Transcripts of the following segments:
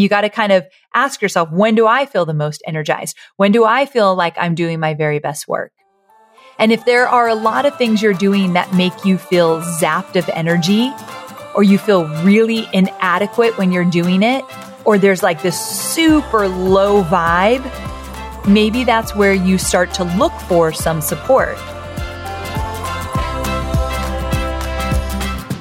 You got to kind of ask yourself, when do I feel the most energized? When do I feel like I'm doing my very best work? And if there are a lot of things you're doing that make you feel zapped of energy, or you feel really inadequate when you're doing it, or there's like this super low vibe, maybe that's where you start to look for some support.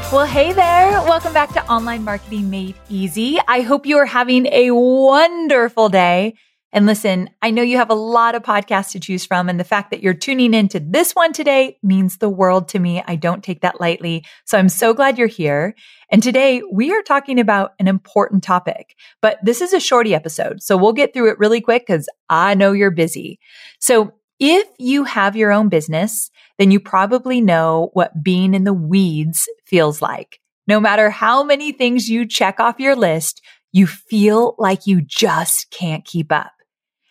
Well, hey there. Welcome back to Online Marketing Made Easy. I hope you are having a wonderful day. And listen, I know you have a lot of podcasts to choose from, and the fact that you're tuning into this one today means the world to me. I don't take that lightly. So I'm so glad you're here. And today we are talking about an important topic, but this is a shorty episode. So we'll get through it really quick because I know you're busy. So if you have your own business, then you probably know what being in the weeds feels like. No matter how many things you check off your list, you feel like you just can't keep up.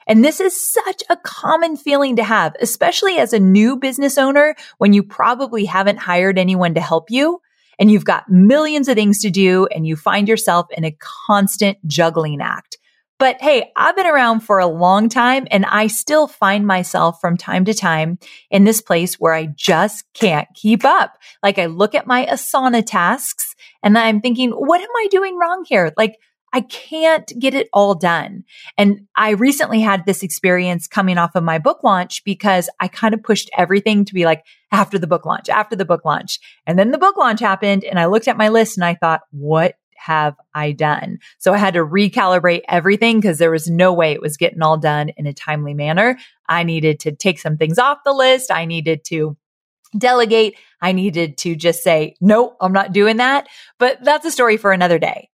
And this is such a common feeling to have, especially as a new business owner when you probably haven't hired anyone to help you and you've got millions of things to do and you find yourself in a constant juggling act. But hey, I've been around for a long time and I still find myself from time to time in this place where I just can't keep up. Like I look at my Asana tasks and I'm thinking, what am I doing wrong here? Like I can't get it all done. And I recently had this experience coming off of my book launch because I kind of pushed everything to be like after the book launch, after the book launch. And then the book launch happened and I looked at my list and I thought, what have I done? So I had to recalibrate everything because there was no way it was getting all done in a timely manner. I needed to take some things off the list. I needed to delegate. I needed to just say, no, I'm not doing that. But that's a story for another day.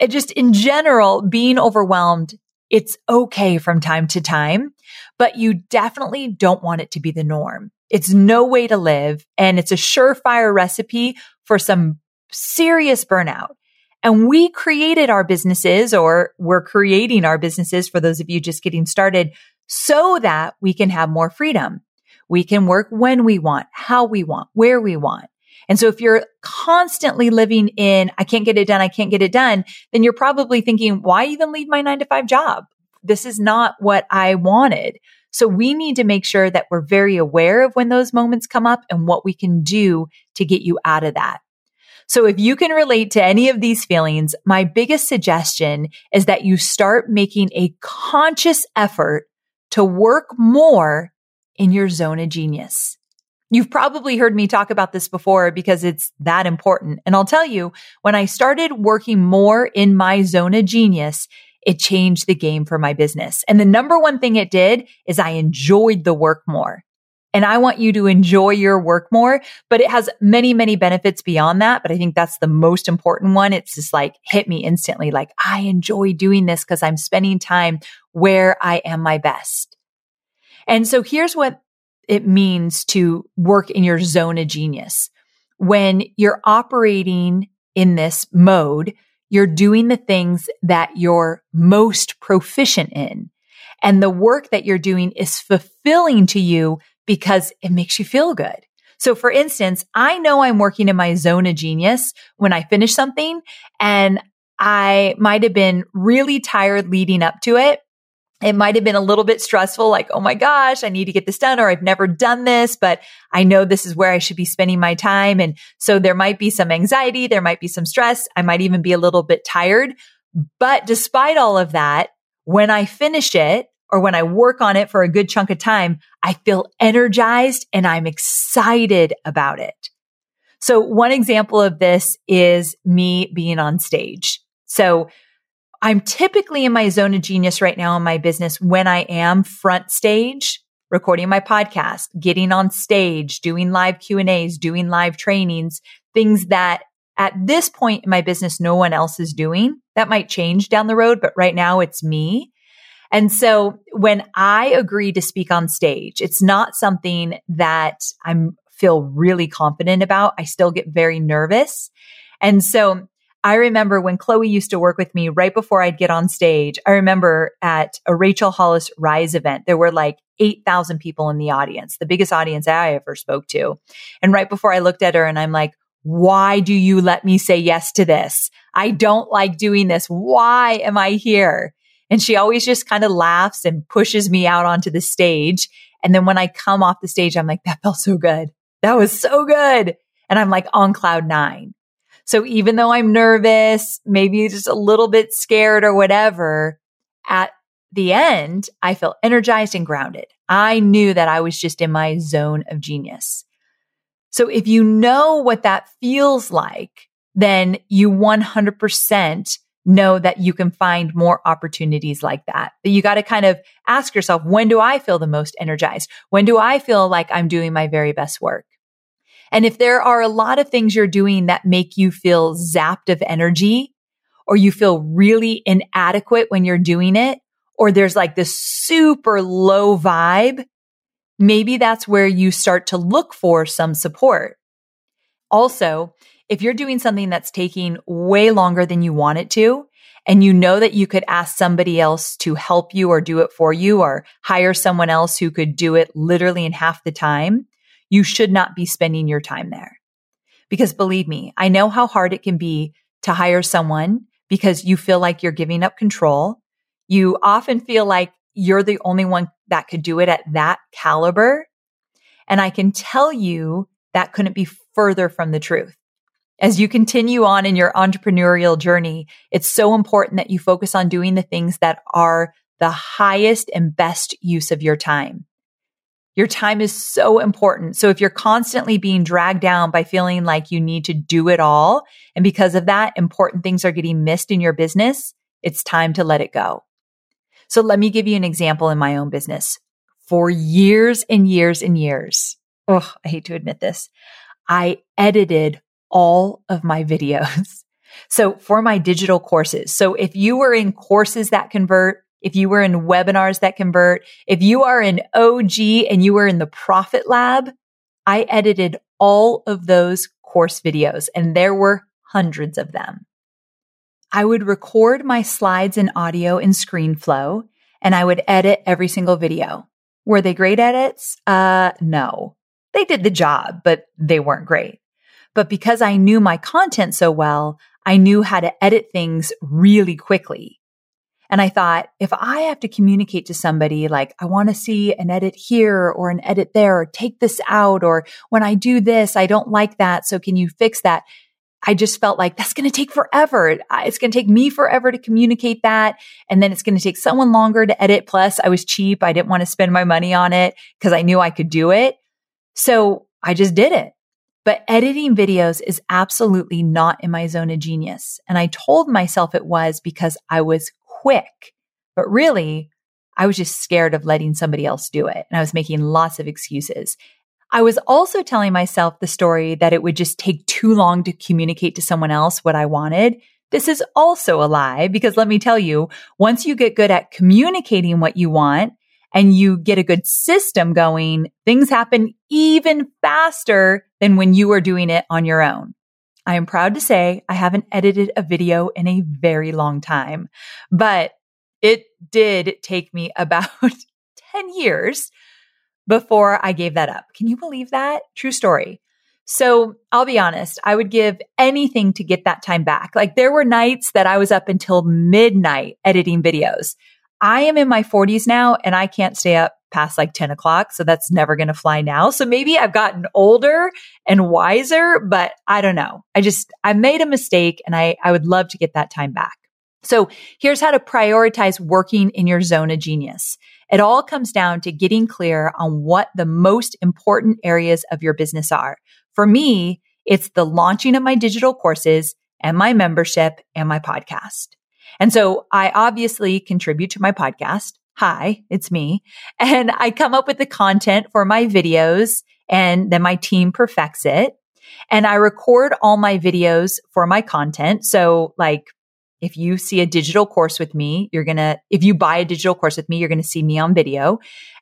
It just in general, being overwhelmed, it's okay from time to time, but you definitely don't want it to be the norm. It's no way to live and it's a surefire recipe for some serious burnout. And we created our businesses or we're creating our businesses for those of you just getting started so that we can have more freedom. We can work when we want, how we want, where we want. And so if you're constantly living in, I can't get it done, I can't get it done, then you're probably thinking, why even leave my nine to five job? This is not what I wanted. So we need to make sure that we're very aware of when those moments come up and what we can do to get you out of that. So if you can relate to any of these feelings, my biggest suggestion is that you start making a conscious effort to work more in your zone of genius. You've probably heard me talk about this before because it's that important. And I'll tell you, when I started working more in my zone of genius, it changed the game for my business. And the number one thing it did is I enjoyed the work more. And I want you to enjoy your work more, but it has many, many benefits beyond that. But I think that's the most important one. It's just like hit me instantly. Like I enjoy doing this because I'm spending time where I am my best. And so here's what it means to work in your zone of genius. When you're operating in this mode, you're doing the things that you're most proficient in. And the work that you're doing is fulfilling to you because it makes you feel good. So for instance, I know I'm working in my zone of genius when I finish something and I might have been really tired leading up to it it might have been a little bit stressful, like, oh my gosh, I need to get this done, or I've never done this, but I know this is where I should be spending my time. And so there might be some anxiety, there might be some stress, I might even be a little bit tired. But despite all of that, when I finish it or when I work on it for a good chunk of time, I feel energized and I'm excited about it. So one example of this is me being on stage. So I'm typically in my zone of genius right now in my business when I am front stage recording my podcast, getting on stage, doing live Q and A's, doing live trainings, things that at this point in my business, no one else is doing. That might change down the road, but right now it's me. And so when I agree to speak on stage, it's not something that I'm feel really confident about. I still get very nervous. And so I remember when Chloe used to work with me right before I'd get on stage. I remember at a Rachel Hollis Rise event, there were like 8,000 people in the audience, the biggest audience I ever spoke to. And right before I looked at her and I'm like, why do you let me say yes to this? I don't like doing this. Why am I here? And she always just kind of laughs and pushes me out onto the stage. And then when I come off the stage, I'm like, that felt so good. That was so good. And I'm like on cloud nine. So even though I'm nervous, maybe just a little bit scared or whatever, at the end, I felt energized and grounded. I knew that I was just in my zone of genius. So if you know what that feels like, then you 100% know that you can find more opportunities like that. You got to kind of ask yourself, when do I feel the most energized? When do I feel like I'm doing my very best work? And if there are a lot of things you're doing that make you feel zapped of energy or you feel really inadequate when you're doing it, or there's like this super low vibe, maybe that's where you start to look for some support. Also, if you're doing something that's taking way longer than you want it to, and you know that you could ask somebody else to help you or do it for you or hire someone else who could do it literally in half the time, you should not be spending your time there. Because believe me, I know how hard it can be to hire someone because you feel like you're giving up control. You often feel like you're the only one that could do it at that caliber. And I can tell you that couldn't be further from the truth. As you continue on in your entrepreneurial journey, it's so important that you focus on doing the things that are the highest and best use of your time. Your time is so important. So if you're constantly being dragged down by feeling like you need to do it all, and because of that, important things are getting missed in your business, it's time to let it go. So let me give you an example in my own business. For years and years and years, oh, I hate to admit this, I edited all of my videos. So for my digital courses. So if you were in courses that convert, if you were in webinars that convert, if you are an OG and you were in the profit lab, I edited all of those course videos and there were hundreds of them. I would record my slides and audio in ScreenFlow and I would edit every single video. Were they great edits? Uh, no. They did the job, but they weren't great. But because I knew my content so well, I knew how to edit things really quickly. And I thought, if I have to communicate to somebody like, I want to see an edit here or an edit there, or take this out, or when I do this, I don't like that. So can you fix that? I just felt like that's going to take forever. It's going to take me forever to communicate that. And then it's going to take someone longer to edit. Plus I was cheap. I didn't want to spend my money on it because I knew I could do it. So I just did it. But editing videos is absolutely not in my zone of genius. And I told myself it was because I was quick, but really I was just scared of letting somebody else do it. And I was making lots of excuses. I was also telling myself the story that it would just take too long to communicate to someone else what I wanted. This is also a lie because let me tell you, once you get good at communicating what you want and you get a good system going, things happen even faster than when you are doing it on your own. I am proud to say I haven't edited a video in a very long time, but it did take me about 10 years before I gave that up. Can you believe that? True story. So I'll be honest, I would give anything to get that time back. Like there were nights that I was up until midnight editing videos. I am in my 40s now and I can't stay up past like 10 o'clock. So that's never going to fly now. So maybe I've gotten older and wiser, but I don't know. I just, I made a mistake and I, I would love to get that time back. So here's how to prioritize working in your zone of genius. It all comes down to getting clear on what the most important areas of your business are. For me, it's the launching of my digital courses and my membership and my podcast. And so I obviously contribute to my podcast. Hi, it's me. And I come up with the content for my videos and then my team perfects it. And I record all my videos for my content. So like if you see a digital course with me, you're going to, if you buy a digital course with me, you're going to see me on video.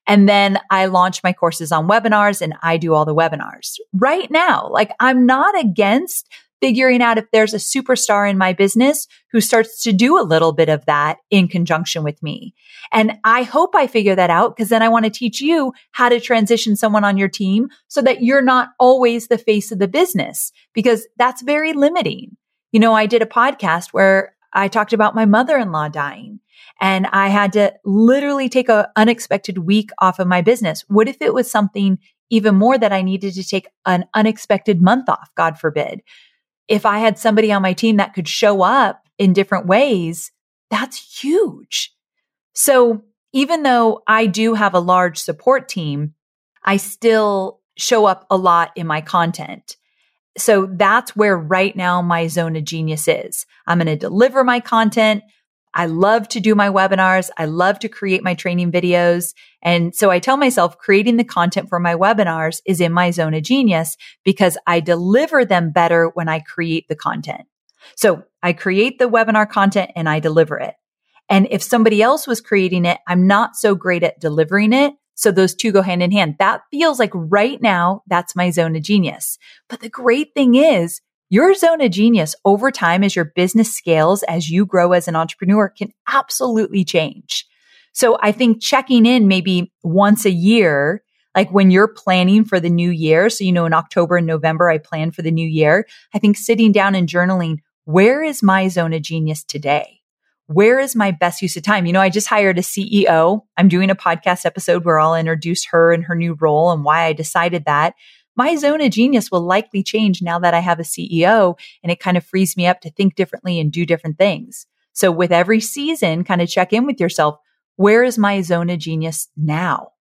And then I launch my courses on webinars and I do all the webinars right now. Like I'm not against figuring out if there's a superstar in my business who starts to do a little bit of that in conjunction with me. And I hope I figure that out because then I want to teach you how to transition someone on your team so that you're not always the face of the business because that's very limiting. You know, I did a podcast where I talked about my mother-in-law dying and I had to literally take an unexpected week off of my business. What if it was something even more that I needed to take an unexpected month off, God forbid? If I had somebody on my team that could show up in different ways, that's huge. So even though I do have a large support team, I still show up a lot in my content. So that's where right now my zone of genius is. I'm going to deliver my content. I love to do my webinars. I love to create my training videos. And so I tell myself creating the content for my webinars is in my zone of genius because I deliver them better when I create the content. So I create the webinar content and I deliver it. And if somebody else was creating it, I'm not so great at delivering it. So those two go hand in hand. That feels like right now, that's my zone of genius. But the great thing is your zone of genius over time as your business scales, as you grow as an entrepreneur can absolutely change. So I think checking in maybe once a year, like when you're planning for the new year. So, you know, in October and November, I plan for the new year. I think sitting down and journaling, where is my zone of genius today? where is my best use of time? You know, I just hired a CEO. I'm doing a podcast episode where I'll introduce her and her new role and why I decided that. My zone of genius will likely change now that I have a CEO and it kind of frees me up to think differently and do different things. So with every season, kind of check in with yourself. Where is my zone of genius now?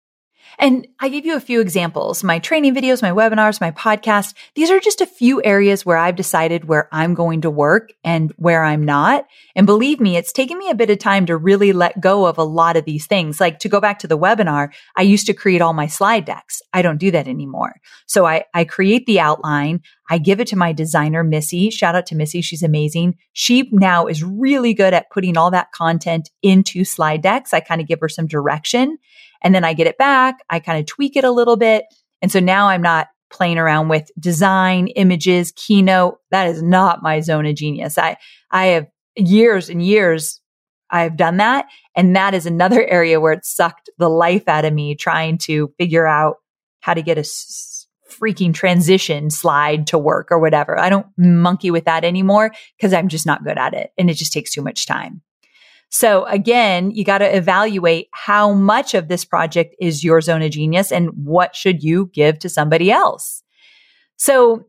And I gave you a few examples, my training videos, my webinars, my podcast. These are just a few areas where I've decided where I'm going to work and where I'm not. And believe me, it's taken me a bit of time to really let go of a lot of these things. Like to go back to the webinar, I used to create all my slide decks. I don't do that anymore. So I, I create the outline. I give it to my designer, Missy. Shout out to Missy. She's amazing. She now is really good at putting all that content into slide decks. I kind of give her some direction and then I get it back. I kind of tweak it a little bit. And so now I'm not playing around with design, images, keynote. That is not my zone of genius. I, I have years and years I've done that. And that is another area where it sucked the life out of me trying to figure out how to get a s- freaking transition slide to work or whatever. I don't monkey with that anymore because I'm just not good at it and it just takes too much time. So again, you got to evaluate how much of this project is your zone of genius and what should you give to somebody else. So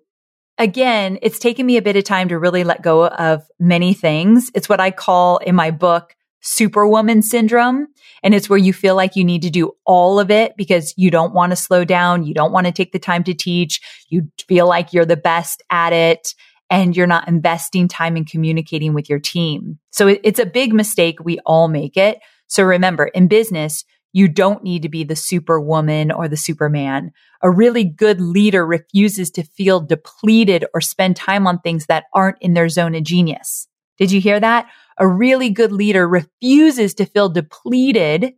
again, it's taken me a bit of time to really let go of many things. It's what I call in my book superwoman syndrome. And it's where you feel like you need to do all of it because you don't want to slow down. You don't want to take the time to teach. You feel like you're the best at it and you're not investing time in communicating with your team. So it's a big mistake. We all make it. So remember in business, you don't need to be the superwoman or the superman. A really good leader refuses to feel depleted or spend time on things that aren't in their zone of genius. Did you hear that? A really good leader refuses to feel depleted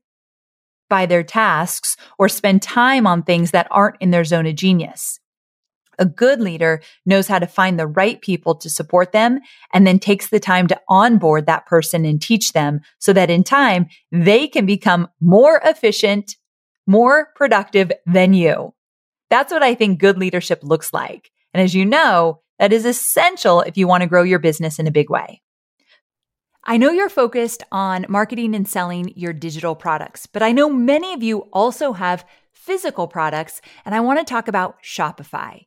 by their tasks or spend time on things that aren't in their zone of genius. A good leader knows how to find the right people to support them and then takes the time to onboard that person and teach them so that in time they can become more efficient, more productive than you. That's what I think good leadership looks like. And as you know, that is essential if you want to grow your business in a big way. I know you're focused on marketing and selling your digital products, but I know many of you also have physical products, and I want to talk about Shopify.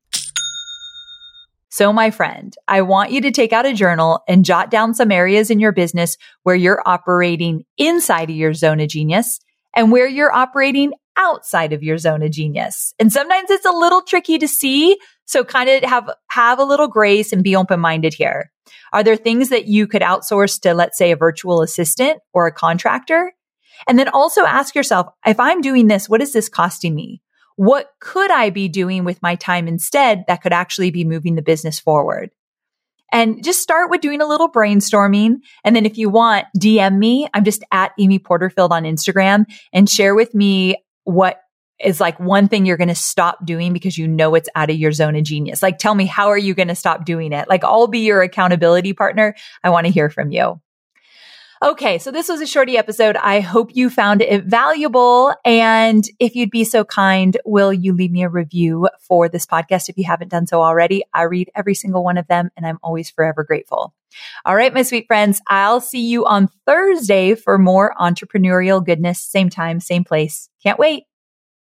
So, my friend, I want you to take out a journal and jot down some areas in your business where you're operating inside of your zone of genius and where you're operating outside of your zone of genius. And sometimes it's a little tricky to see. So kind of have, have a little grace and be open minded here. Are there things that you could outsource to, let's say, a virtual assistant or a contractor? And then also ask yourself, if I'm doing this, what is this costing me? What could I be doing with my time instead that could actually be moving the business forward? And just start with doing a little brainstorming. And then if you want, DM me. I'm just at Amy Porterfield on Instagram and share with me what is like one thing you're going to stop doing because you know it's out of your zone of genius. Like, tell me, how are you going to stop doing it? Like, I'll be your accountability partner. I want to hear from you. Okay, so this was a shorty episode. I hope you found it valuable. And if you'd be so kind, will you leave me a review for this podcast if you haven't done so already? I read every single one of them and I'm always forever grateful. All right, my sweet friends, I'll see you on Thursday for more entrepreneurial goodness. Same time, same place. Can't wait.